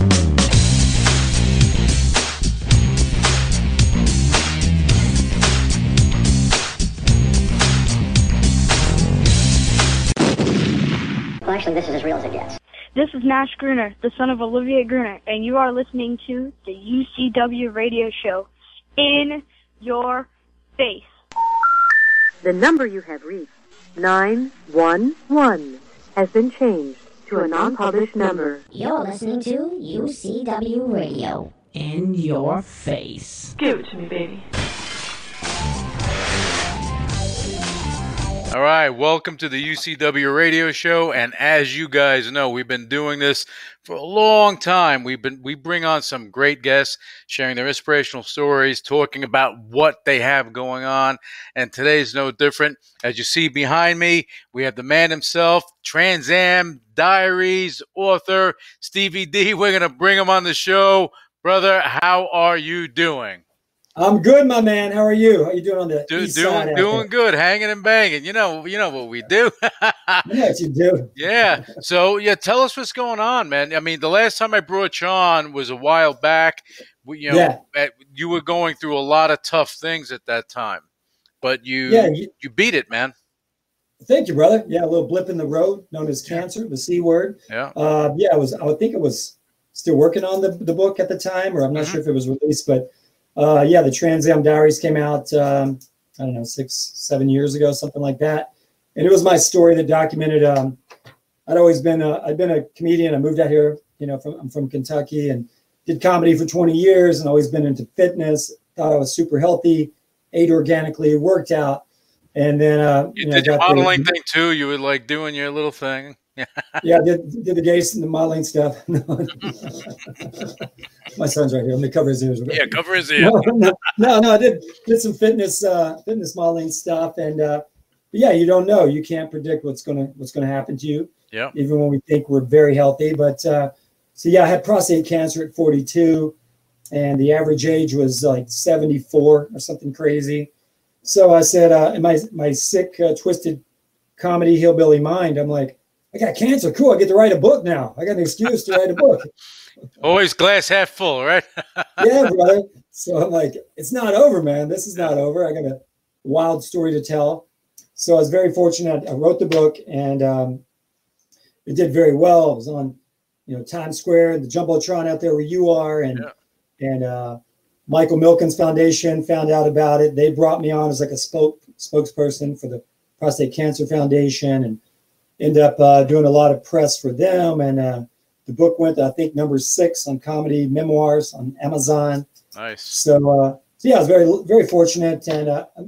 Well, actually, this is as real as it gets. This is Nash Gruner, the son of Olivier Gruner, and you are listening to the UCW radio show in your face. The number you have reached, 911, has been changed to a non-published number. You're listening to UCW Radio. In your face. Give it to me, baby. All right, welcome to the UCW radio show. And as you guys know, we've been doing this for a long time. We've been we bring on some great guests, sharing their inspirational stories, talking about what they have going on. And today's no different. As you see behind me, we have the man himself, Trans Am Diaries author Stevie D. We're gonna bring him on the show, brother. How are you doing? I'm good, my man. How are you? How you doing on the Do, east doing side? doing good, hanging and banging. You know, you know what we do. Yeah, you do. Yeah. So yeah, tell us what's going on, man. I mean, the last time I brought you on was a while back. You know, Yeah. at- you were going through a lot of tough things at that time, but you Yeah, you- you beat it, man. Thank you, brother. Yeah, a little blip in the road, known as cancer, the C word. Yeah. Uh, yeah, I was. I would think it was still working on the, the book at the time, or I'm not Mhm. sure if it was released, but uh, yeah, the Trans Am Diaries came out. Um, I don't know, six, seven years ago, something like that. And it was my story that documented. Um, I'd always been. A, I'd been a comedian. I moved out here. You know, from I'm from Kentucky and did comedy for 20 years, and always been into fitness. Thought I was super healthy, ate organically, worked out, and then uh, You, know, did your got the- modeling thing too. You were like doing your little thing. Yeah. yeah, did, did the gays and the modeling stuff. My son's right here. Let me cover his ears. Yeah. Cover his ear. No, no, no, no, I did did some fitness uh, fitness modeling stuff, and uh, but yeah, you don't know. You can't predict what's gonna what's gonna happen to you. Yeah. Even when we think we're very healthy, but uh, so yeah, I had prostate cancer at 42, and the average age was like 74 or something crazy. So I said, uh, in my my sick, uh, twisted comedy hillbilly mind, I'm like, I got cancer. Cool. I get to write a book now. I got an excuse to write a book. Always glass half full, right? yeah, brother. So I'm like, it's not over, man. This is not over. I got a wild story to tell. So I was very fortunate. I wrote the book and um, it did very well. It was on, you know, Times Square, the jumbotron out there where you are, and and uh, Michael Milken's Foundation found out about it. They brought me on as like a spoke spokesperson for the Prostate Cancer Foundation, and ended up uh, doing a lot of press for them. And uh, the book went, I think, number six on comedy memoirs on Amazon. Nice. So, uh, so yeah, I was very, very fortunate, and uh, I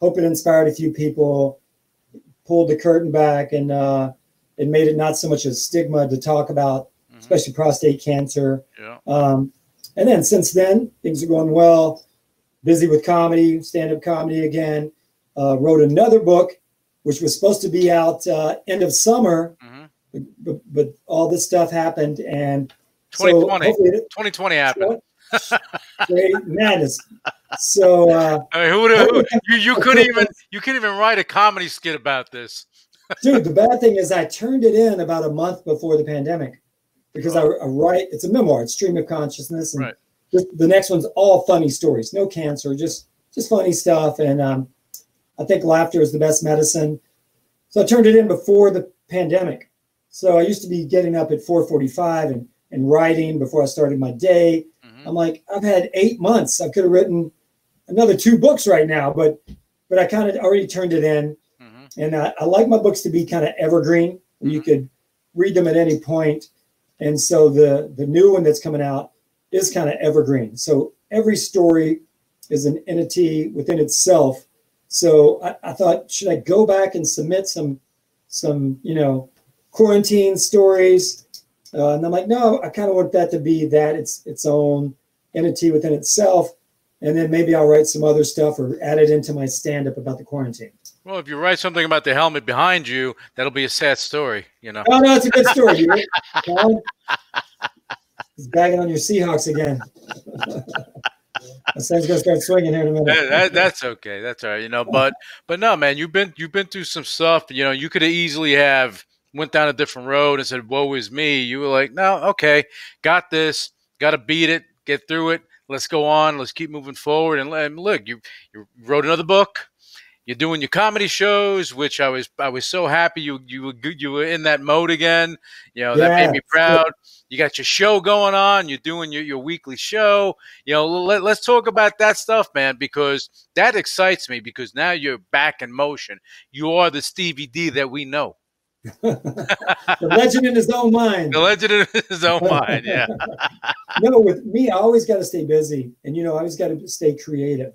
hope it inspired a few people, pulled the curtain back, and uh, it made it not so much a stigma to talk about, Mhm. especially prostate cancer. Yeah. Um, and then since then, things are going well. Busy with comedy, stand-up comedy again. Uh, wrote another book, which was supposed to be out uh, end of summer, Mhm. but, but, but all this stuff happened, and so 2020. hopefully 2020 happened. Great madness. So uh, I mean, who would who, you, you couldn't even you couldn't even write a comedy skit about this. dude the bad thing is i turned it in about a month before the pandemic because I, I write it's a memoir it's stream of consciousness and Right. the, the next one's all funny stories no cancer just just funny stuff and um, i think laughter is the best medicine so i turned it in before the pandemic so i used to be getting up at 4.45 and, and writing before i started my day Mhm. i'm like i've had eight months i could have written another two books right now but but i kind of already turned it in Mhm. and I, I like my books to be kind of evergreen. where You could read them at any point. And so the the new one that's coming out is kind of evergreen. So every story is an entity within itself. So I, I thought, should I go back and submit some some you know quarantine stories? Uh, and I'm like, no, I kind of want that to be that it's its own entity within itself. And then maybe I'll write some other stuff or add it into my stand up about the quarantine. Well, if you write something about the helmet behind you, that'll be a sad story, you know. Oh no, it's a good story. He's bagging on your Seahawks again. Gonna start swinging here in a minute. That, that- that's okay. That's all right, you know. But but no, man, you've been you've been through some stuff. You know, you could have easily have went down a different road and said, "Woe is me," you were like, "No, okay, got this. Got to beat it, get through it. Let's go on. Let's keep moving forward." And, and look, you you wrote another book. You're doing your comedy shows, which I was I was so happy you you were good, you were in that mode again. You know that made me proud. You got your show going on. You're doing your, your weekly show. You know, let, let's talk about that stuff, man, because that excites me. Because now you're back in motion. You are the Stevie D that we know, the legend in his own mind. the legend in his own mind. Yeah, no, with me, I always got to stay busy, and you know, I always got to stay creative,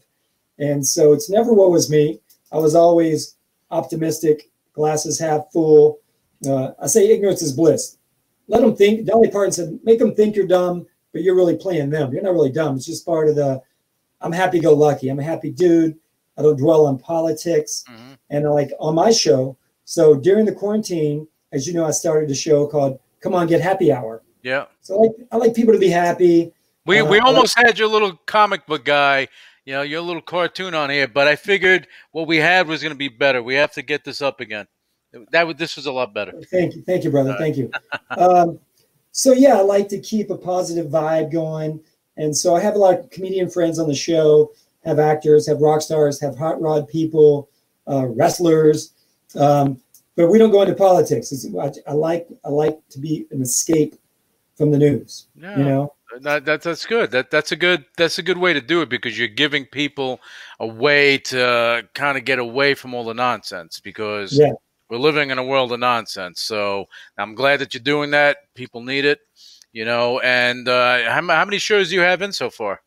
and so it's never what was me. I was always optimistic, glasses half full. Uh, I say ignorance is bliss. Let them think. Dolly Parton said, "Make them think you're dumb, but you're really playing them. You're not really dumb. It's just part of the. I'm happy-go-lucky. I'm a happy dude. I don't dwell on politics, Mhm. and like on my show. So during the quarantine, as you know, I started a show called "Come On Get Happy Hour." yeah. So I like I like people to be happy. We Uh, we I like- almost had your little comic book guy, you know, your little cartoon on here, but I figured what we had was going to be better. We have to get this up again. That would this was a lot better. Thank you, thank you, brother. Thank you. Um, so yeah, I like to keep a positive vibe going, and so I have a lot of comedian friends on the show. Have actors, have rock stars, have hot rod people, uh, wrestlers, um, but we don't go into politics. It's, I, I like I like to be an escape from the news. Yeah. You know, That, that that's good. That that's a good that's a good way to do it because you're giving people a way to kind of get away from all the nonsense because Yeah. we're living in a world of nonsense. So I'm glad that you're doing that. People need it, you know. And uh, how, how many shows do you have in so far?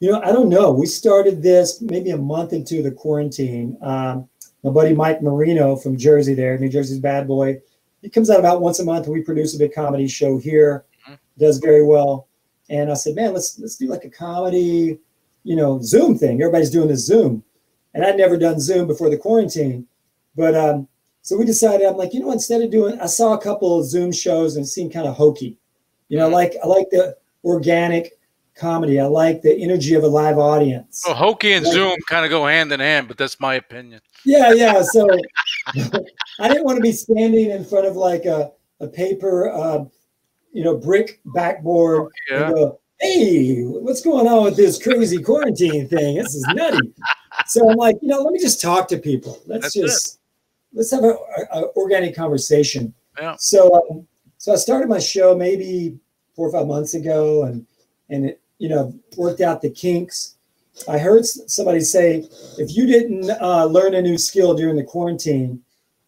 You know, I don't know. We started this maybe a month into the quarantine. Um, my buddy Mike Marino from Jersey, there, New Jersey's bad boy. He comes out about once a month. We produce a big comedy show here. Does very well. And I said, man, let's let's do like a comedy, you know, Zoom thing. Everybody's doing this Zoom, and I'd never done Zoom before the quarantine. But um, so we decided. I'm like, you know, instead of doing, I saw a couple of Zoom shows and it seemed kind of hokey. You know, Mhm. like I like the organic comedy. I like the energy of a live audience. Well, Hokey and Like- Zoom kind of go hand in hand, but that's my opinion. Yeah, yeah. So I didn't want to be standing in front of like a, a paper, uh, you know, brick backboard Yeah. and go, hey, what's going on with this crazy quarantine thing? This is nutty. so I'm like, you know, let me just talk to people. Let's That's it. just let's have an organic conversation. Yeah. So, um, so I started my show maybe four or five months ago, and and it, you know, worked out the kinks. I heard somebody say, if you didn't uh, learn a new skill during the quarantine,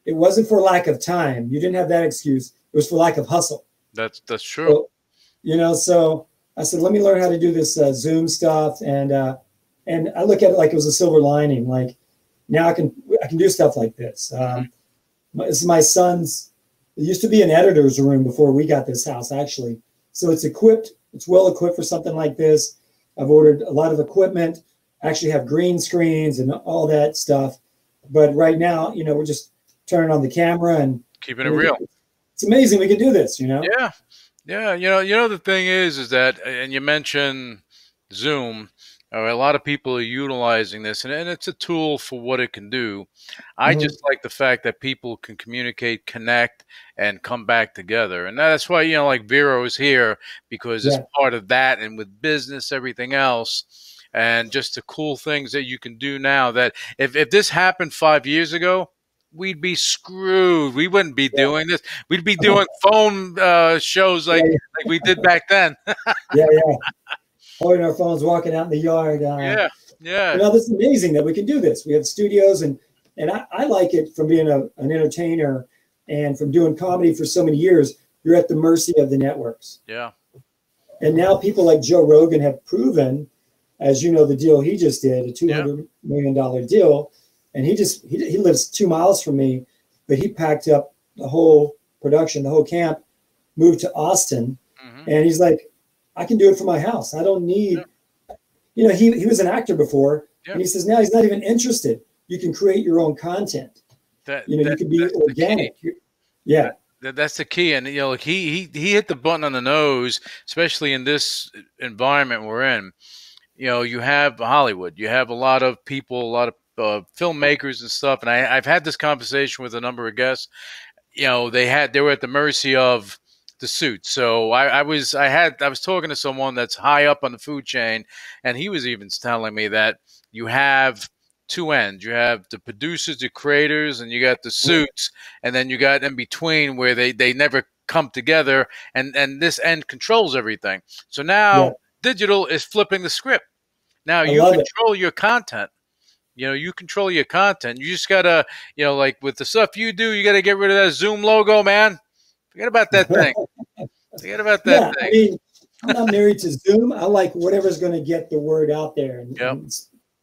it wasn't for lack of time. You didn't have that excuse. It was for lack of hustle. That's that's true. So, you know, so I said, let me learn how to do this uh, Zoom stuff, and uh, and I look at it like it was a silver lining. Like now I can I can do stuff like this. Um, my, this is my son's. It used to be an editor's room before we got this house, actually. So it's equipped. It's well equipped for something like this. I've ordered a lot of equipment. I Actually, have green screens and all that stuff. But right now, you know, we're just turning on the camera and Keeping it real. It's amazing we can do this. You know. Yeah, yeah. You know, you know the thing is, is that, and you mentioned Zoom. A lot of people are utilizing this, and, and it's a tool for what it can do. I Mhm. just like the fact that people can communicate, connect, and come back together, and that's why you know, like Vero is here because it's part of that, and with business, everything else, and just the cool things that you can do now. That if if this happened five years ago, we'd be screwed. We wouldn't be doing this. We'd be doing phone uh, shows like Yeah, yeah. like we did back then. yeah, yeah. Holding our phones, walking out in the yard. Uh, yeah, yeah, You know, this is amazing that we can do this. We have studios, and and I, I like it from being a, an entertainer and from doing comedy for so many years. You're at the mercy of the networks, yeah, and now people like Joe Rogan have proven, as you know, the deal he just did, a two hundred million dollar deal, and he just he, he lives two miles from me, but he packed up the whole production, the whole camp, moved to Austin, hmm and he's like, I can do it from my house. I don't need, you know, he, he was an actor before. Yeah. And he says now he's not even interested. You can create your own content. That, You know, you that- can be organic. Yeah. That, that's the key, and you know, he he he hit the button on the nose, especially in this environment we're in. You know, you have Hollywood, you have a lot of people, a lot of uh, filmmakers and stuff, and I, I've had this conversation with a number of guests. you know, they had they were at the mercy of the suit. So I, I was I had I was talking to someone that's high up on the food chain, and he was even telling me that you have two ends. You have the producers, the creators, and you got the suits, and then you got in between where they they never come together, and and this end controls everything. So now Yeah. digital is flipping the script. Now I you love it. control your content. You know, you control your content. You just gotta, you know, like with the stuff you do, you gotta get rid of that Zoom logo, man. Forget about that thing. Forget about that yeah, thing. I mean, I'm not married to Zoom. I like whatever's going to get the word out there and, Yep. and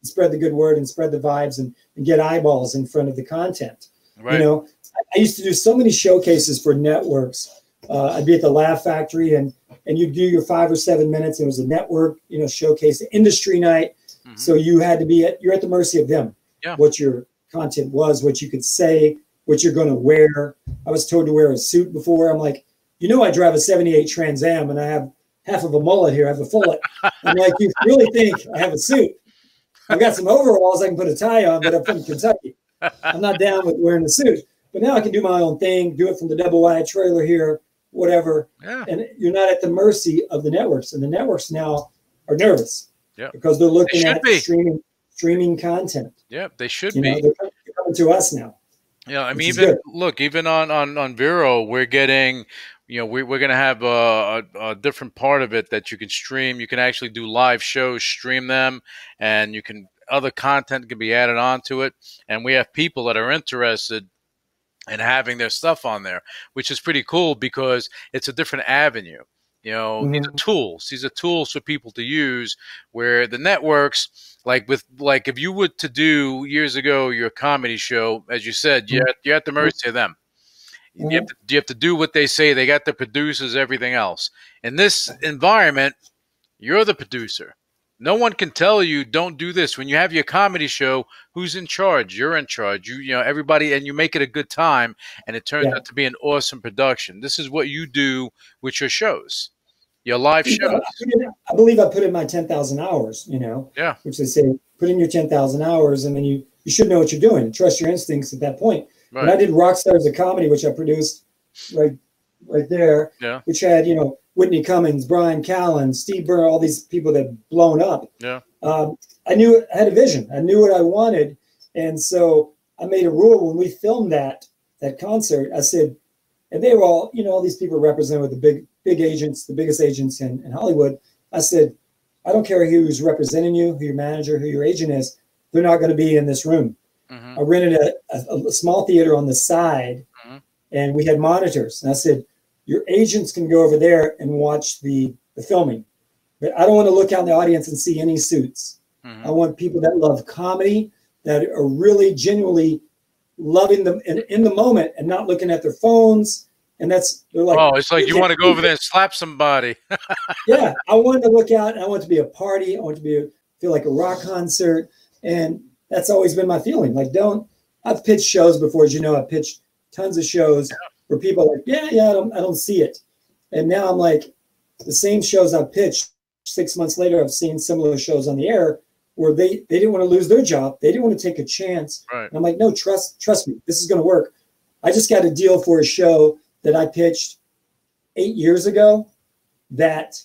spread the good word and spread the vibes and, and get eyeballs in front of the content. right. You know, I, I used to do so many showcases for networks. Uh, I'd be at the Laugh Factory and and you'd do your five or seven minutes. And It was a network, you know, showcase, industry night. Mhm. So you had to be at you're at the mercy of them. Yeah. What your content was, what you could say, what you're going to wear. I was told to wear a suit before. I'm like, you know, I drive a '78 Trans Am and I have half of a mullet here. I have a fullet. I'm like, you really think I have a suit? I've got some overalls I can put a tie on, but I'm from Kentucky. I'm not down with wearing a suit. But now I can do my own thing, do it from the double wide trailer here, whatever. Yeah. And you're not at the mercy of the networks. And the networks now are nervous Yeah. because they're looking should at be. streaming streaming content. Yeah, they should You be. know, they're coming- they're coming to us now. Yeah, I mean, even look, even on on on Vero, we're getting, you know, we, we're going to have a, a, a different part of it that you can stream. You can actually do live shows, stream them, and you can other content can be added onto it. And we have people that are interested in having their stuff on there, which is pretty cool because it's a different avenue. You know, these are mm-hmm. tools. These are tools for people to use. Where the networks, like with like if you were to do years ago your comedy show, as you said, you're, mm-hmm. at- you're at the mm-hmm. mercy of them. You have, to, you have to do what they say. They got the producers, everything else. In this environment, you're the producer. No one can tell you don't do this. When you have your comedy show, who's in charge? You're in charge. You you know everybody, and you make it a good time, and it turns Yeah. out to be an awesome production. This is what you do with your shows, your live shows. I I believe I put in my 10,000 hours, you know, Yeah. which they say put in your 10,000 hours and then you, you should know what you're doing. Trust your instincts at that point. When I Right. did Rockstars of Comedy, which I produced right right there, Yeah. which had, you know, Whitney Cummings, Bryan Callen, Steve Burr, all these people that blown up. Yeah. Um, I knew I had a vision. I knew what I wanted. And so I made a rule when we filmed that that concert. I said, and they were all, you know, all these people represented with the big, big agents, the biggest agents in, in Hollywood. I said, I don't care who's representing you, who your manager, who your agent is, they're not going to be in this room. Mhm. I rented a, a, a small theater on the side Mhm. and we had monitors. And I said, Your agents can go over there and watch the, the filming. But I don't want to look out in the audience and see any suits. Mhm. I want people that love comedy, that are really genuinely loving them in, in the moment and not looking at their phones. And that's, they're like, oh, it's like you want to go over there and slap somebody. yeah, I want to look out and I want to be a party. I want to be a, feel like a rock concert. And that's always been my feeling. Like, don't, I've pitched shows before, as you know, I've pitched tons of shows where people are like, yeah, yeah, I don't, I don't see it. And now I'm like, the same shows I've pitched six months later, I've seen similar shows on the air where they, they didn't want to lose their job. They didn't want to take a chance. Right. And I'm like, no, trust, trust me, this is going to work. I just got a deal for a show that I pitched eight years ago that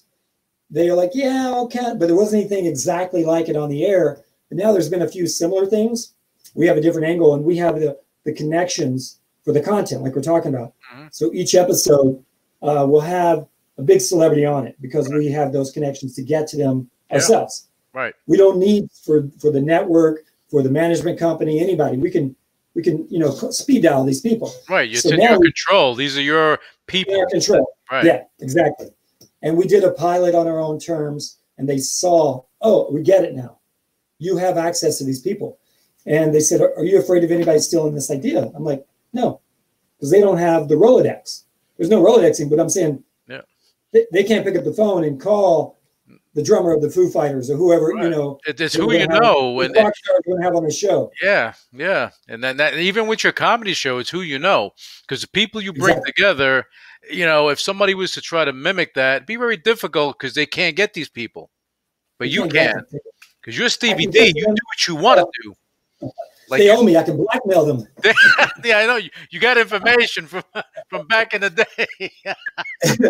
they are like, yeah, okay, but there wasn't anything exactly like it on the air. And now there's been a few similar things. We have a different angle and we have the, the connections for the content, like we're talking about. Mhm. So each episode uh, will have a big celebrity on it because we have those connections to get to them Yeah. ourselves. Right. We don't need for for the network, for the management company, anybody. We can we can you know speed dial these people. Right. It's So in your we- control. These are your people. In our control. Right. Yeah, exactly. And we did a pilot on our own terms, and they saw, oh, we get it now. You have access to these people. And they said, Are you afraid of anybody stealing this idea? I'm like, No, because they don't have the Rolodex. There's no Rolodexing, but I'm saying Yeah. they, they can't pick up the phone and call the drummer of the Foo Fighters or whoever, you know, It's who you have- know. And, rock stars we're going to have on the show. Yeah, yeah, and then that even with your comedy show, it's who you know because the people you bring Exactly. together. You know, if somebody was to try to mimic that, it'd be very difficult because they can't get these people, but you can't can because you're Stevie D. You do what you want to do. Like they owe me. I can blackmail them. yeah, I know you, you got information from from back in the day.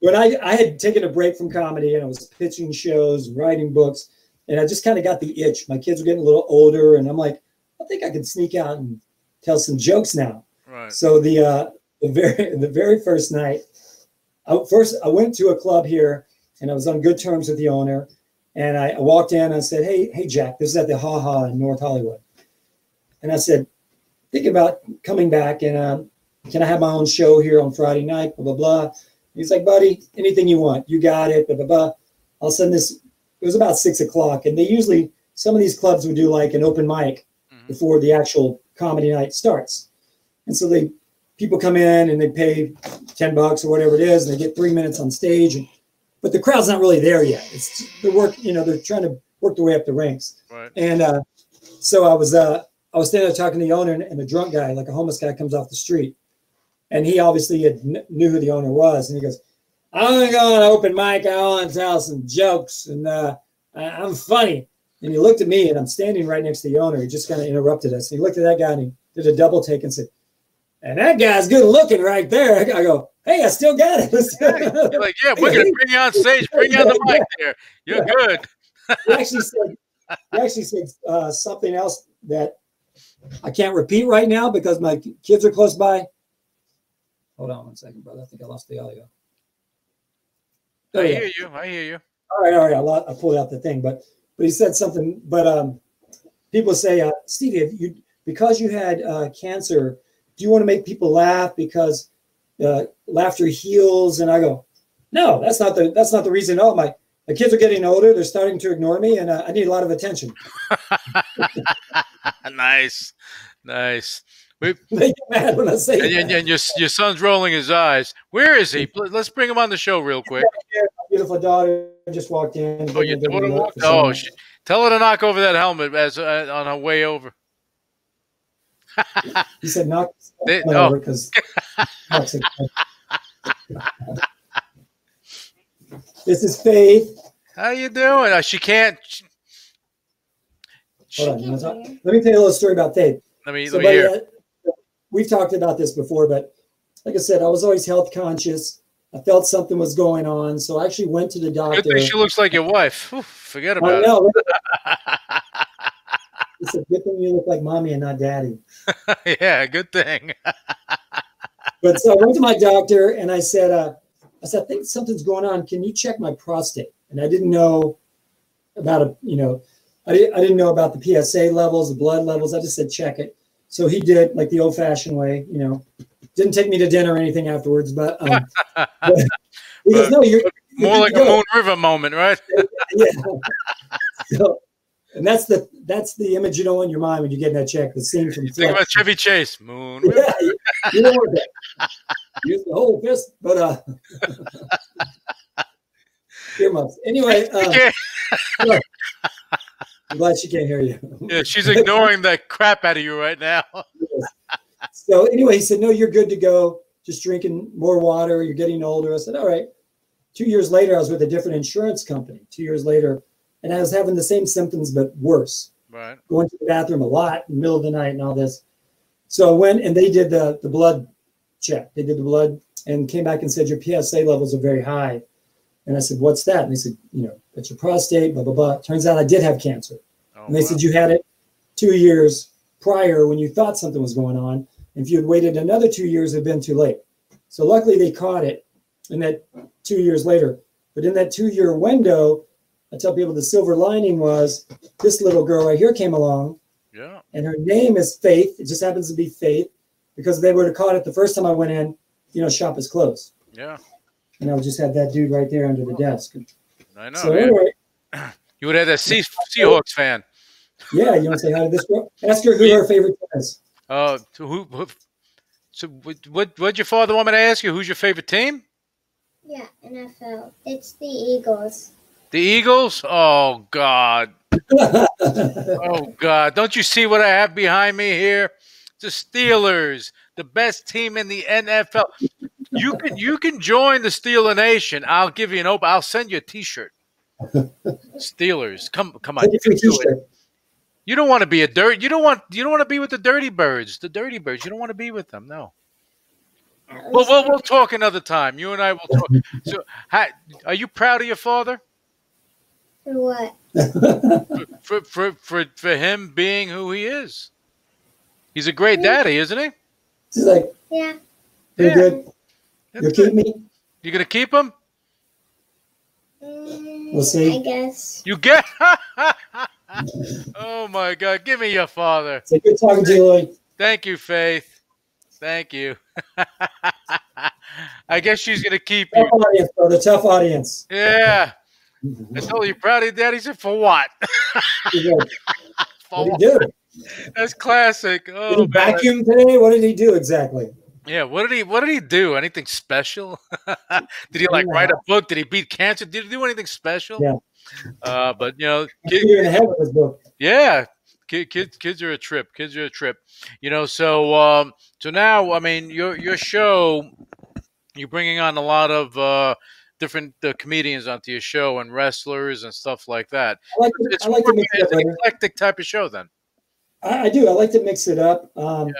when I, I had taken a break from comedy and I was pitching shows, writing books, and I just kind of got the itch. My kids were getting a little older, and I'm like, I think I could sneak out and tell some jokes now. right. So the uh, the very the very first night, I, first I went to a club here, and I was on good terms with the owner. And I, I walked in and I said, "Hey, hey, Jack, this is at the Ha Ha in North Hollywood." And I said, think about coming back, and um, can I have my own show here on Friday night?" Blah blah blah. He's like, "Buddy, anything you want, you got it." Blah blah blah. I'll send this. It was about six o'clock, and they usually some of these clubs would do like an open mic Mhm. before the actual comedy night starts, and so they people come in and they pay 10 bucks or whatever it is and they get three minutes on stage and, but the crowd's not really there yet it's the work you know they're trying to work their way up the ranks Right. and uh, so i was uh, i was standing there talking to the owner and, a drunk guy like a homeless guy comes off the street and he obviously had kn- knew who the owner was and he goes i'm gonna go on open mic i want to tell some jokes and uh, i'm funny and he looked at me and i'm standing right next to the owner he just kind of interrupted us he looked at that guy and he did a double take and said and that guy's good looking right there. I go, hey, I still got it. You're like, yeah, we're gonna bring you on stage. Bring you on the mic there. You're good. he actually said, he actually said uh, something else that I can't repeat right now because my kids are close by. Hold on one second, brother. I think I lost the audio. I Oh, yeah. hear you. I hear you. All right, all right. I, lo- I pulled out the thing, but but he said something. But um, people say, uh, Stevie, if you because you had uh, cancer, do you want to make people laugh because uh, laughter heals? And I go, no, that's not the that's not the reason. Oh, my my kids are getting older; they're starting to ignore me, and uh, I need a lot of attention. nice, nice. they get mad when I say And, and, and your your son's rolling his eyes. Where is he? Let's bring him on the show real quick. My beautiful daughter just walked in. Oh, your Gave me a daughter walked. Oh, she, tell her to knock over that helmet as uh, on her way over. he said, "Knock They- oh. over because." this is Faith. How you doing? Uh, she can't. She, Hold on, you wanna talk? Let me tell you a little story about Faith. let me So, let me buddy, hear. uh, we've talked about this before, but like I said, I was always health conscious. I felt something was going on, so I actually went to the doctor. Good thing she looks like your wife. Whew, forget I about know. it's a "Good thing you look like mommy and not daddy." yeah, good thing. But so I went to my doctor and I said, uh, I said, I think something's going on. Can you check my prostate? And I didn't know about a, you know, I didn't, I didn't know about the PSA levels, the blood levels. I just said, check it. So he did like the old fashioned way, you know, didn't take me to dinner or anything afterwards, but, um, but he goes, no, you're, you're More like a. Moon River moment, right? yeah. So, and that's the, that's the image you know in your mind when you get that check, the scene from Think about Chevy Chase. Moon Yeah, you, you don't that. Use the whole fist, but uh, earmuffs. Anyway, uh, Yeah, I'm glad she can't hear you. yeah, she's ignoring the crap out of you right now. So anyway, he said, "No, you're good to go. Just drinking more water. You're getting older." I said, "All right." Two years later, I was with a different insurance company. Two years later, and I was having the same symptoms but worse. Right. going to the bathroom a lot in the middle of the night and all this. So I went and they did the, the blood check. They did the blood and came back and said, Your PSA levels are very high. And I said, What's that? And they said, You know, it's your prostate, blah, blah, blah. Turns out I did have cancer. Oh, And they wow. said, You had it two years prior when you thought something was going on. And if you had waited another two years, it had been too late. So luckily they caught it in that two years later. But in that two year window, I tell people the silver lining was this little girl right here came along yeah. and her name is Faith. It just happens to be Faith because if they would have caught it the first time I went in, you know, shop is closed. Yeah. And I would just have that dude right there under the desk. I know. so yeah. anyway, You would have that sea- Seahawks fan. yeah, you want to say hi to this girl? Ask her who her favorite team is. Uh, so who, who? So what? What? What'd your father want me to ask you? Who's your favorite team? Yeah, NFL. It's the Eagles. The Eagles? Oh God. Oh God. Don't you see what I have behind me here? The Steelers, the best team in the NFL. You can you can join the Steeler Nation. I'll give you an open. I'll send you a T-shirt. Steelers, come come on. You can do it. You don't want to be a dirt. You don't want. You don't want to be with the dirty birds. The dirty birds. You don't want to be with them. No. At Well, we'll, we'll talk another time. You and I will talk. So, ha, are you proud of your father for what? for for for for him being who he is? He's a great daddy, isn't he? She's like, Yeah. pretty Yeah. good. You'll keep me? You gonna keep him? Mm, We'll see. I guess. You get. oh my God! Give me your father. It's like, good talking to you, Louie. Thank you, Faith. Thank you. I guess she's gonna keep Tough you. audience, bro. The tough audience. Yeah. I told you, proud of your daddy. He said, "For what? For What did he do? That's classic." Did Oh, he man. vacuum today? What did he do exactly? Yeah, what did he what did he do? Anything special? did he like write a book? Did he beat cancer? Did he do anything special? Yeah. Uh, but you know, kid, you're in the head with this book. yeah, kid, kids kids are a trip. Kids are a trip. You know, so um, so now I mean your your show, you're bringing on a lot of uh, different uh, comedians onto your show and wrestlers and stuff like that. I like to, It's I like more to mix it up. brother. eclectic type of show then. I, I do. I like to mix it up. Um, Yeah.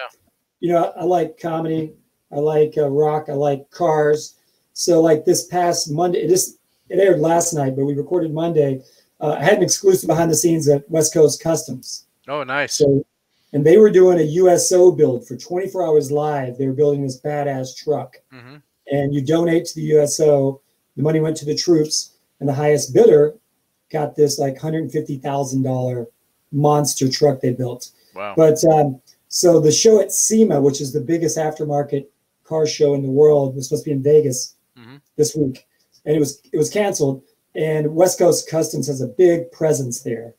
You know, I, I like comedy. I like uh, rock. I like cars. So, like this past Monday, it just it aired last night, but we recorded Monday. Uh, I had an exclusive behind the scenes at West Coast Customs. Oh, nice. So, and they were doing a USO build for 24 hours live. They were building this badass truck, hmm and you donate to the USO. The money went to the troops, and the highest bidder got this like $150,000 monster truck they built. Wow. But um, so the show at SEMA, which is the biggest aftermarket car show in the world, was supposed to be in Vegas Mhm. this week, and it was it was canceled. And West Coast Customs has a big presence there,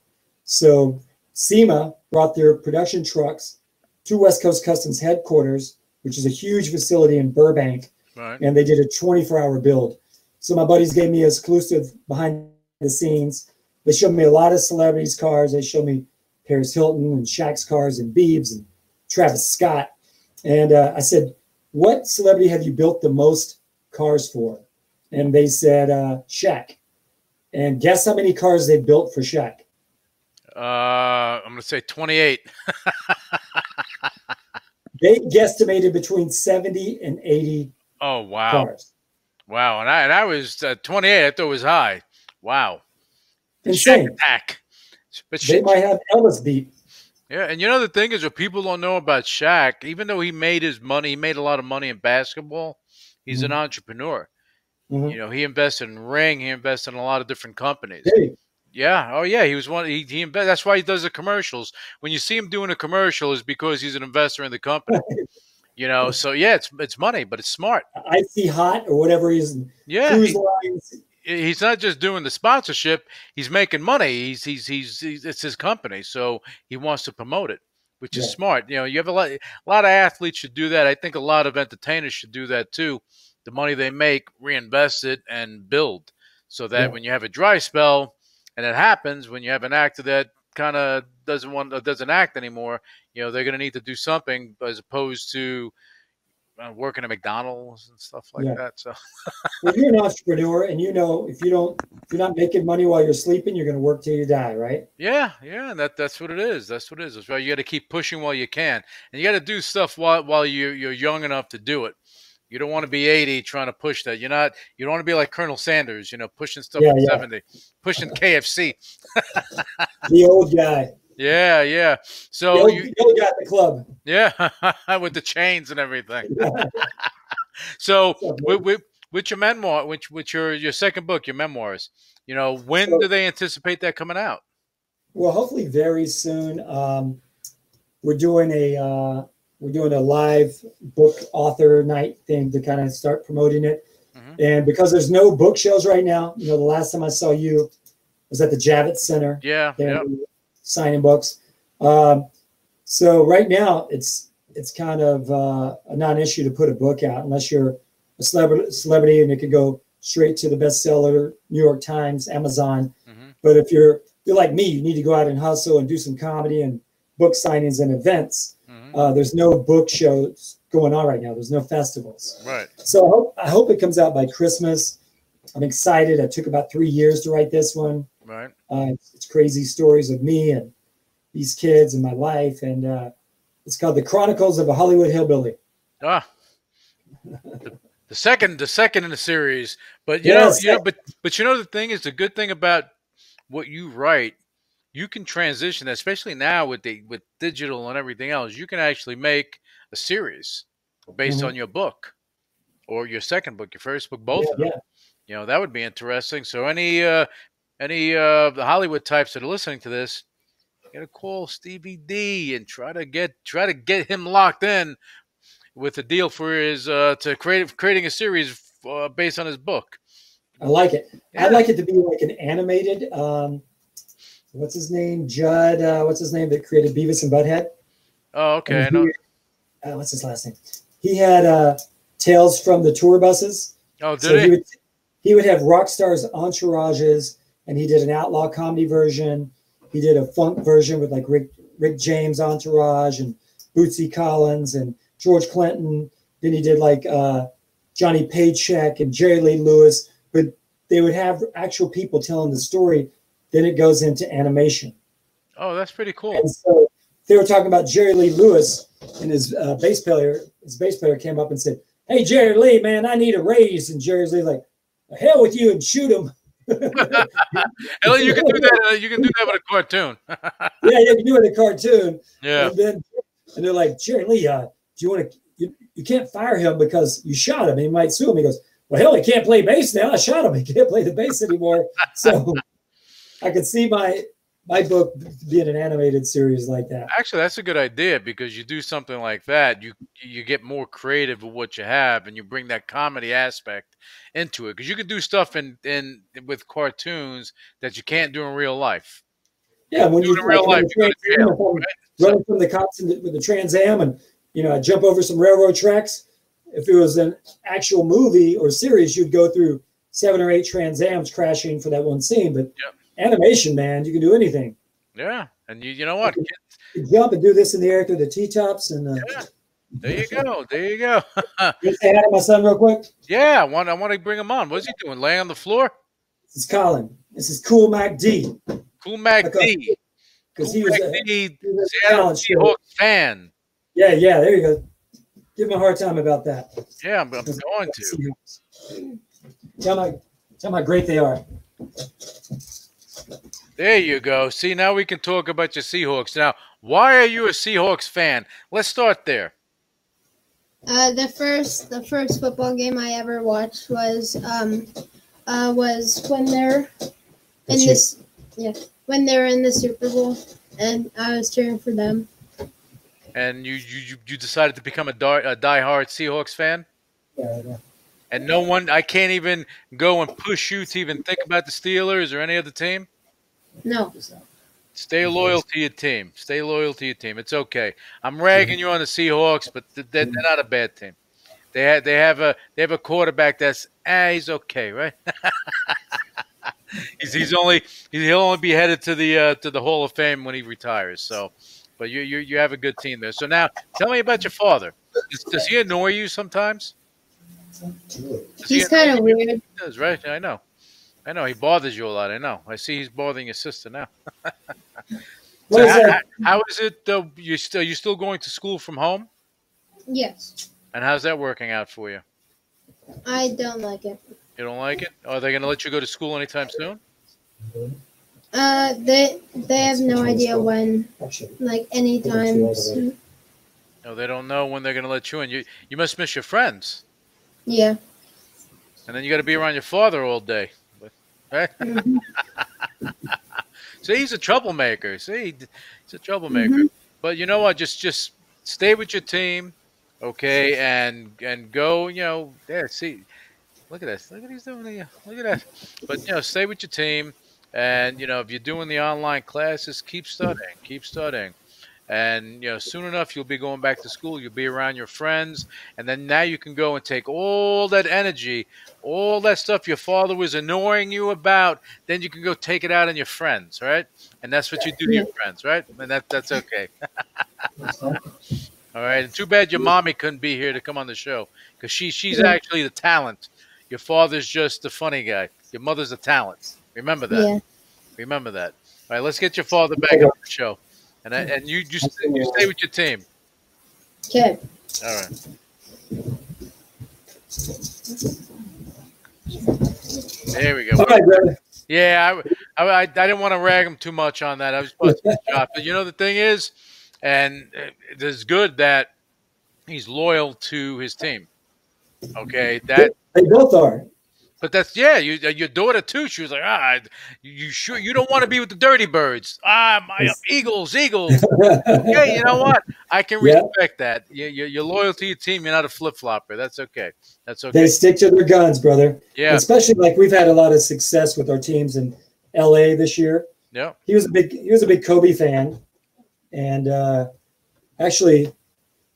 so SEMA brought their production trucks to West Coast Customs headquarters, which is a huge facility in Burbank, right. and they did a 24 hour build. So my buddies gave me exclusive behind the scenes. They showed me a lot of celebrities' cars. They showed me Paris Hilton and Shaq's cars and Biebs and Travis Scott. And uh, I said, "What celebrity have you built the most cars for?" And they said, uh, "Shaq." And guess how many cars they built for Shaq? Uh, I'm gonna say 28. They guesstimated between 70 and 80 Oh wow. cars. Wow, and I and I was uh, 28. I thought it was high. Wow, Insane. Attack. But They shit, might have ellis beat. Yeah, and you know the thing is, what people don't know about Shaq, even though he made his money, he made a lot of money in basketball. He's an entrepreneur. Mhm. You know, he invested in Ring. He invested in a lot of different companies. Hey, Yeah. Oh, yeah. He was one. He, he invest, That's why he does the commercials. When you see him doing a commercial, is because he's an investor in the company. You know. So yeah, it's it's money, but it's smart. I see Hot or whatever he's Yeah. cruise he- lines. He's not just doing the sponsorship; he's making money. He's he's he's, he's it's his company, so he wants to promote it, which is smart. You know, you have a lot a lot of athletes should do that. I think a lot of entertainers should do that too. The money they make, reinvest it and build, so that Yeah. when you have a dry spell, and it happens when you have an actor that kind of doesn't want doesn't act anymore, you know, they're going to need to do something as opposed to. Uh, working at McDonald's and stuff like Yeah. that. So Well, you're an entrepreneur, and you know if you don't, if you're not making money while you're sleeping, you're going to work till you die, right? Yeah, yeah, that that's what it is. That's what it is. That's why you got to keep pushing while you can, and you got to do stuff while while you you're young enough to do it. You don't want to be 80 trying to push that. You're not. You don't want to be like Colonel Sanders. You know, pushing stuff Yeah, at yeah. 70, pushing KFC. The old guy, Yeah, yeah. So you, the old guy at the club. yeah, with the chains and everything. So with, with with your memoir, which which your your second book, your memoirs. You know, when So- do they anticipate that coming out? Well, hopefully very soon. Um, we're doing a uh, we're doing a live book author night thing to kind of start promoting it. Mhm. And because there's no book shows right now, you know, the last time I saw you was at the Javits Center. Yeah, yeah. Signing books. Um, so right now, it's it's kind of uh, a non-issue to put a book out unless you're a celebrity, celebrity and it could go straight to the bestseller, New York Times, Amazon. hmm But if you're you're like me, you need to go out and hustle and do some comedy and book signings and events. hmm Uh, there's no book shows going on right now. There's no festivals. Right. So I hope, I hope it comes out by Christmas. I'm excited. I took about three years to write this one. Right. Uh, it's, it's crazy stories of me and these kids and my life, and uh, it's called The Chronicles of a Hollywood Hillbilly. Ah, the, the second, the second in the series. But you Yes. know, you know, but but you know, the thing is, the good thing about what you write, you can transition, especially now with the with digital and everything else. You can actually make a series based Mhm. on your book or your second book, your first book, both Yeah, of them. yeah. You know, that would be interesting. So any uh any uh the Hollywood types that are listening to this, get a call Stevie D and try to get try to get him locked in with a deal for his uh to create creating a series uh, based on his book. I like it. Yeah. I'd like it to be like an animated. Um, what's his name? Judd. Uh, what's his name that created Beavis and Butthead? Oh, okay. I know. uh, what's his last name? He had uh, Tales from the Tour Buses. Oh, did So he he? would he would have rock stars entourages, and he did an outlaw comedy version. He did a funk version with like Rick Rick James entourage and Bootsy Collins and George Clinton. Then he did like uh, Johnny Paycheck and Jerry Lee Lewis. But they would have actual people telling the story. Then it goes into animation. Oh, that's pretty cool. And so they were talking about Jerry Lee Lewis, and his uh, bass player, his bass player came up and said, "Hey, Jerry Lee, man, I need a raise." And Jerry Lee like, "Hell with you and shoot him." Hell, you can do that. Uh, you can do that with a cartoon. yeah, you can do it in a cartoon. yeah. And then, and they're like, Jerry Lee, uh, do you want to? You, you can't fire him because you shot him. He might sue him. He goes, "Well, hell, he can't play bass now. I shot him. He can't play the bass anymore." So I could see my my book being an animated series like that. Actually, that's a good idea because you do something like that, you you get more creative with what you have, and you bring that comedy aspect into it. Because you can do stuff in in with cartoons that you can't do in real life. Yeah, when Do you it in real life, you go to jail. if right? running from the cops the, with the Trans Am, and you know, I jump over some railroad tracks. If it was an actual movie or series, you'd go through seven or eight Trans Ams crashing for that one scene. But Yep. Animation, man, you can do anything. Yeah, and you you know what? You jump and do this in the air through the T-tops. And uh, Yeah. There you go. There you go. can you say hi to my son real quick? yeah, I want I want to bring him on. What's he doing? Laying on the floor? This is Colin. This is Cool Mac D. Cool Mac Okay. D. Because Cool he was, Mac a, D. he was Seattle. Seahawks fan. Yeah, yeah, there you go. Give him a hard time about that. Yeah, I'm, I'm going to. Tell my tell how great they are. There you go. See, now we can talk about your Seahawks. Now, why are you a Seahawks fan? Let's start there. Uh, the first the first football game I ever watched was um uh was when they're in That's you. this yeah when they're in the Super Bowl and I was cheering for them. And you you, you- you decided to become a, die, a diehard Seahawks fan? Yeah, yeah. And no one, I can't even go and push you to even think about the Steelers or any other team? No, Stay loyal to your team. Stay loyal to your team. It's okay. I'm ragging you on the Seahawks, but they're, they're not a bad team. They have they have a they have a quarterback that's ah he's okay, right? he's he's only he'll only be headed to the uh, to the Hall of Fame when he retires. So, but you you you have a good team there. So now tell me about your father. Does, does he annoy you sometimes? Does he's kind of weird. He does, right? I know. I know. He bothers you a lot. I know. I see he's bothering your sister now. So is how, that? how is it though? You still you still going to school from home? Yes, And how's that working out for you? I don't like it. You don't like it? Are they going to let you go to school anytime soon? Uh, they they have no idea when like anytime soon. No, they don't know when they're going to let you in. You you must miss your friends, Yeah. and then you got to be around your father all day. Right? See, he's a troublemaker. See, he's a troublemaker. Mhm. But you know what? Just just stay with your team, okay, and and go. You know, there. See, look at this. Look at he's doing the. Look at that. But you know, stay with your team, and you know, if you're doing the online classes, keep studying. Keep studying. And you know, soon enough, you'll be going back to school. You'll be around your friends, and then now you can go and take all that energy, all that stuff your father was annoying you about. Then you can go take it out on your friends, right? And that's what you do to your friends, right? And that that's okay. All right. And too bad your mommy couldn't be here to come on the show because she she's actually the talent. Your father's just the funny guy. Your mother's the talent. Remember that. Yeah. Remember that. All right. Let's get your father back on the show. And I, and you you, stay, you stay with your team. Okay. All right. There we go. All right, brother. Yeah, I, I, I didn't want to rag him too much on that. I was supposed to shot, but you know the thing is, and it is good that he's loyal to his team. Okay, that They both are. But that's yeah. You your daughter too. She was like, ah, you sure you don't want to be with the dirty birds? Ah, my Eagles, Eagles. okay, you know what? I can Yeah. respect that. You, you, you're loyal to your team. You're not a flip flopper. That's okay. That's okay. They stick to their guns, brother. Yeah. Especially like we've had a lot of success with our teams in LA this year. Yeah. He was a big he was a big Kobe fan. And uh actually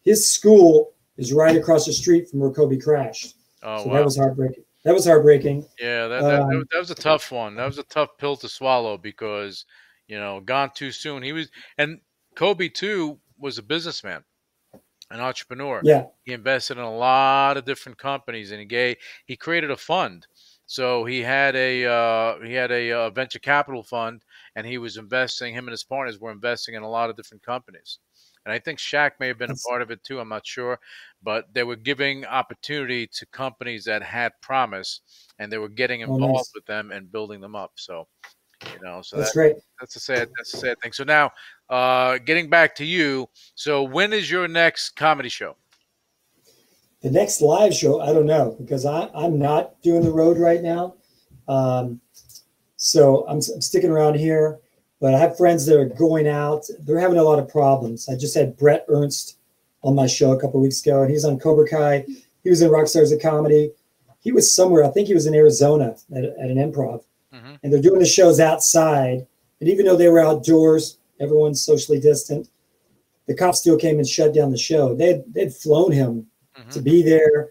his school is right across the street from where Kobe crashed. Oh so wow. that was heartbreaking. That was heartbreaking. Yeah, that, that, Um, that, was a tough one. That was a tough pill to swallow because, you know, gone too soon. He was, and Kobe too was a businessman, an entrepreneur. Yeah. He invested in a lot of different companies, and he gave, he created a fund. So he had a uh, he had a uh, venture capital fund, and he was investing. Him and his partners were investing in a lot of different companies. And I think Shaq may have been That's- a part of it too. I'm not sure, but they were giving opportunity to companies that had promise, and they were getting Oh, involved nice. with them and building them up. So, you know, so That's that, great. that's a sad that's a sad thing. So now, uh, getting back to you. So when is your next comedy show? The next live show, I don't know because I, I'm not doing the road right now. Um, so I'm, I'm sticking around here, but I have friends that are going out. They're having a lot of problems. I just had Brett Ernst on my show a couple weeks ago, and he's on Cobra Kai. He was in Rockstars of Comedy. He was somewhere, I think he was in Arizona at, at an improv, hmm and they're doing the shows outside. And even though they were outdoors, everyone's socially distant, the cops still came and shut down the show. They'd, they'd flown him hmm to be there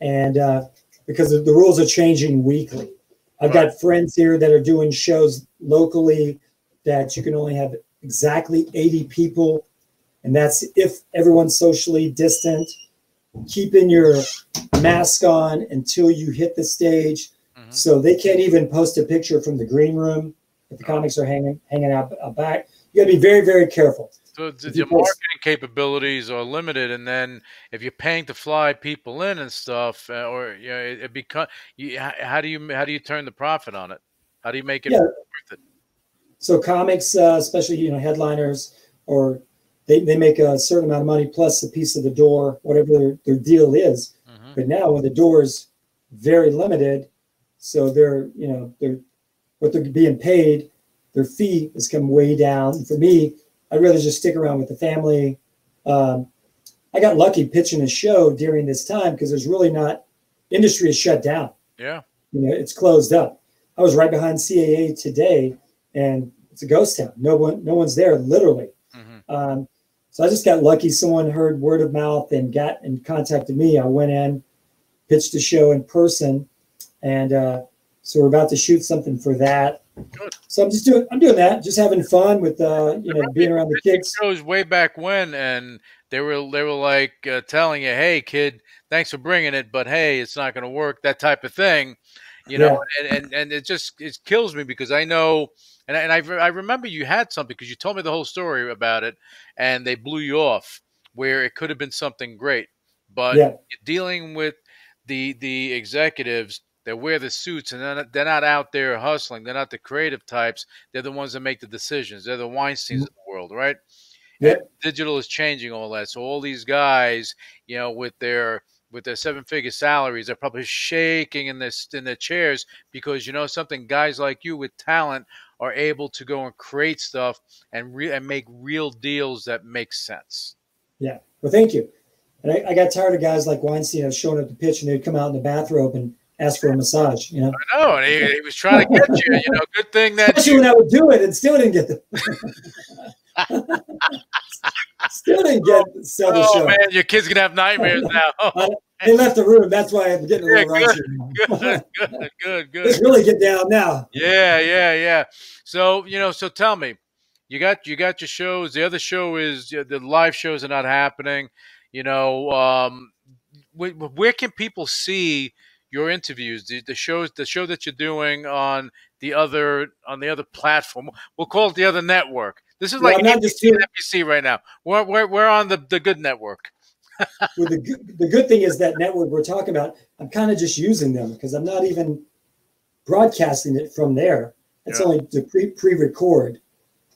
and uh, because the the rules are changing weekly i've got friends here that are doing shows locally that you can only have exactly 80 people and that's if everyone's socially distant keeping your mask on until you hit the stage hmm so they can't even post a picture from the green room if the comics are hanging hanging out, out back you got to be very very careful So th- If your marketing capabilities are limited, and then if you're paying to fly people in and stuff, uh, or you know, it, it become you, how do you how do you turn the profit on it? How do you make it Yeah. worth it? So comics, uh, especially you know headliners, or they, they make a certain amount of money plus a piece of the door, whatever their, their deal is. hmm But now with the doors very limited, so they're you know they're what they're being paid, their fee has come way down. For me, I'd rather just stick around with the family. Um, I got lucky pitching a show during this time because there's really not industry is shut down Yeah. you know it's closed up i was right behind caa today and it's a ghost town no one no one's there literally hmm um, so i just got lucky someone heard word of mouth and got and contacted me i went in pitched a show in person and uh, so we're about to shoot something for that Good. so i'm just doing i'm doing that just having fun with uh, you know being around the kids shows way back when, and they were they were like uh, telling you, "Hey, kid, thanks for bringing it, but hey, it's not going to work." That type of thing, you know. And, and and it just it kills me because I know, and I, and I, I remember you had something because you told me the whole story about it, and they blew you off where it could have been something great, but yeah dealing with the the executives that wear the suits and they're not, they're not out there hustling. They're not the creative types. They're the ones that make the decisions. They're the Weinsteins mm-hmm. of the world, right? Yeah. And digital is changing all that. So all these guys, you know, with their with their seven figure salaries, they're probably shaking in their in their chairs because you know something. Guys like you with talent are able to go and create stuff and re- and make real deals that make sense. yeah well thank you and I, I got tired of guys like weinstein of showing up to pitch and they'd come out in the bathrobe and ask for a massage you know I know, and he, he was trying to get you. You know, good thing that Especially you, when I would do it and still didn't get the still didn't get sell the oh show. man, your kid's gonna have nightmares now. They left the room. That's why I'm getting a little Yeah, rusty. good, good, good, good. Let's really get down now. Yeah, yeah, yeah. So you know, so tell me, you got you got your shows. The other show is the live shows are not happening. You know, um, where, where can people see your interviews? The, the shows, the show that you're doing on the other on the other platform. We'll call it the other network. This is Well, like not ABC just doing- NBC right now. We're, we're, we're on the, the good network. Well, the, good- the good thing is that network we're talking about, I'm kind of just using them because I'm not even broadcasting it from there. It's Yeah. only to pre pre record,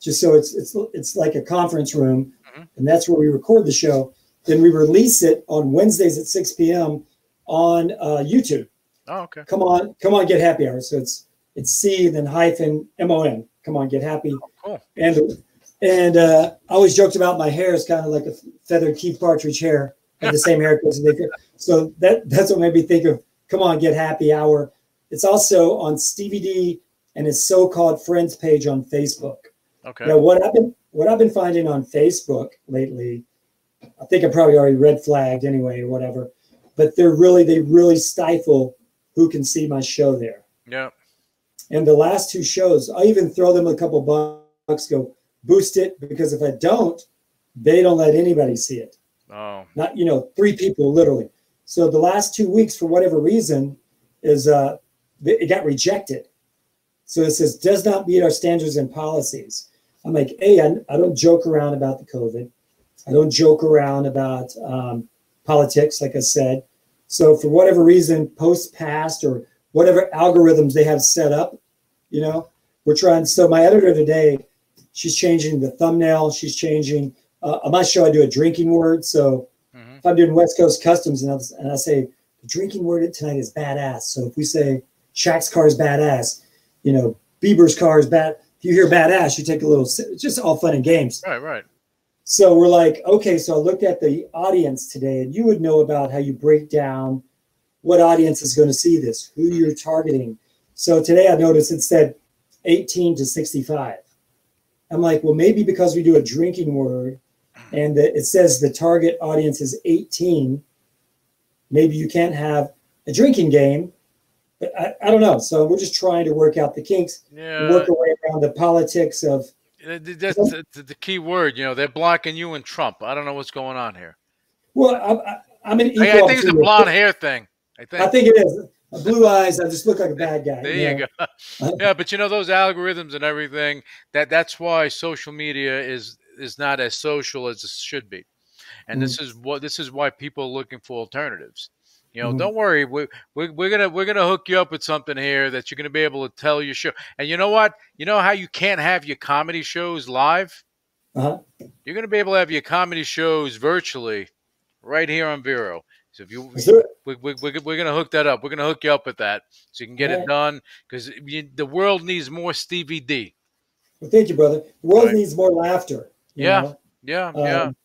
just so it's it's it's like a conference room, Mhm. and that's where we record the show. Then we release it on Wednesdays at 6 p.m. on uh, YouTube. Oh, okay. Come on, come on, get happy hour. So it's it's C then hyphen M O N. Come on, get happy. Cool. And and uh, I always joked about my hair is kind of like a feathered Keith Partridge hair. Had the same hair as they So that that's what made me think of come on, get happy hour. It's also on Stevie D and his so-called friends page on Facebook. Okay. Now what I've been what I've been finding on Facebook lately, I think I probably already red flagged anyway or whatever, but they're really they really stifle who can see my show there. Yeah. And the last two shows, I even throw them a couple bucks, go boost it because if I don't, they don't let anybody see it. Oh, Not you know three people literally. So the last two weeks, for whatever reason, is uh it got rejected. So it says does not meet our standards and policies. I'm like, hey, I, I don't joke around about the COVID. I don't joke around about um, politics, like I said. So for whatever reason, post past or whatever algorithms they have set up, you know, we're trying. So my editor today, she's changing the thumbnail. She's changing. Uh, on my show, I do a drinking word. So Mhm. if I'm doing West Coast Customs and I, and I say the drinking word tonight is badass. So if we say Shaq's car is badass, you know, Bieber's car is bad. If you hear badass, you take a little. It's just all fun and games. right, right. So we're like, okay, so I looked at the audience today, and you would know about how you break down what audience is going to see this, who you're targeting. So today I noticed it said 18 to 65. I'm like, well, maybe because we do a drinking word and that it says the target audience is 18, maybe you can't have a drinking game. But I, I don't know. So we're just trying to work out the kinks, Yeah. work our way around the politics of That's the, the- the key word. You know, they're blocking you and Trump. I don't know what's going on here. well, I, I, I'm an equal I, I think it's a blonde hair thing. I think. I think it is. Blue eyes. I just look like a bad guy. there you you go. yeah, but you know those algorithms and everything. That that's why social media is is not as social as it should be, and this Mm-hmm. is what this is why people are looking for alternatives. You know, Mhm. don't worry. We, we, we're gonna we're gonna hook you up with something here that you're gonna be able to tell your show. And you know what? You know how you can't have your comedy shows live. Uh-huh. You're gonna be able to have your comedy shows virtually, right here on Vero. So if you Let's do it. We, we, we're, we're going to hook that up. We're going to hook you up with that so you can get it done because the world needs more Stevie D. Well, thank you, brother. The world Right. needs more laughter. Yeah. know? Yeah, yeah. Um,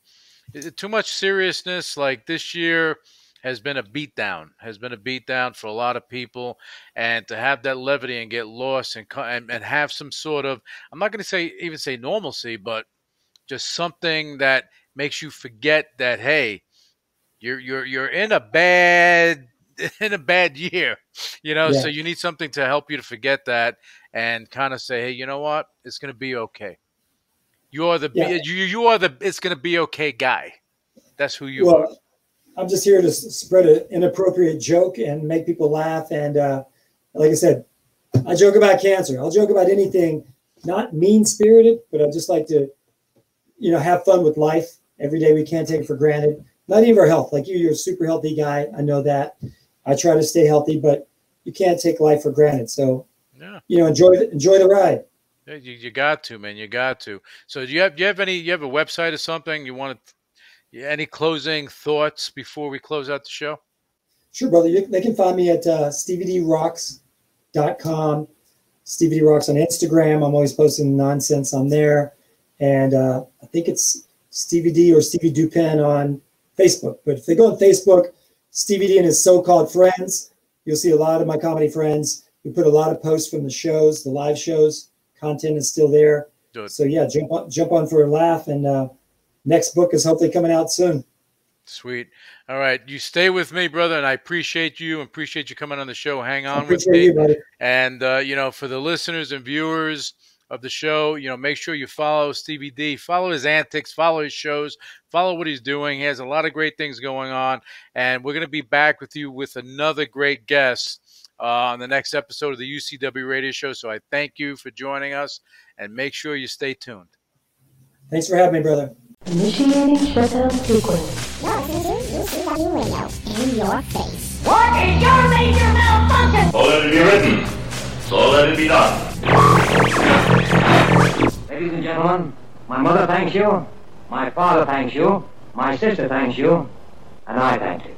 it Too much seriousness like this year has been a beatdown, has been a beatdown for a lot of people. And to have that levity and get lost and, and, and have some sort of, I'm not going to say, even say normalcy, but just something that makes you forget that, hey, you're, you're, you're in a bad, in a bad year, you know, Yeah. so you need something to help you to forget that and kind of say, hey, you know what? It's going to be okay. You are the Yeah. you you are the it's going to be okay guy. That's who you are. I'm just here to spread an inappropriate joke and make people laugh. And uh, like I said, I joke about cancer. I'll joke about anything, not mean spirited, but I just like to, you know, have fun with life. Every day we can't take it for granted. Not even our health. Like you, you're a super healthy guy. I know that. I try to stay healthy, but you can't take life for granted. So Yeah, you know, enjoy the, enjoy the ride. Yeah, you, you got to man, you got to. So do you have do you have any you have a website or something you want to? Any closing thoughts before we close out the show? Sure, brother. You, they can find me at uh, steviedrocks.com. Stevie D Rocks on Instagram. I'm always posting nonsense on there. And uh, I think it's Stevie D or Stevie Dupin on Facebook. But if they go on Facebook, Stevie D and his so called friends, you'll see a lot of my comedy friends. We put a lot of posts from the shows, the live shows. Content is still there. Good. So, yeah, jump on, jump on for a laugh. And uh, next book is hopefully coming out soon. Sweet. All right, you stay with me, brother, and I appreciate you. Appreciate you coming on the show. Hang on with me. you. And uh, you know, for the listeners and viewers of the show, you know, make sure you follow Stevie D, follow his antics, follow his shows, follow what he's doing. He has a lot of great things going on, and we're going to be back with you with another great guest uh, on the next episode of the UCW Radio Show. So I thank you for joining us, and make sure you stay tuned. Thanks for having me, brother. Initiating shutdown sequence. You're to UCW Radio. In your face. What is your major malfunction? So let it be written. So let it be done. Ladies and gentlemen, my mother thanks you, my father thanks you, my sister thanks you, and I thank you.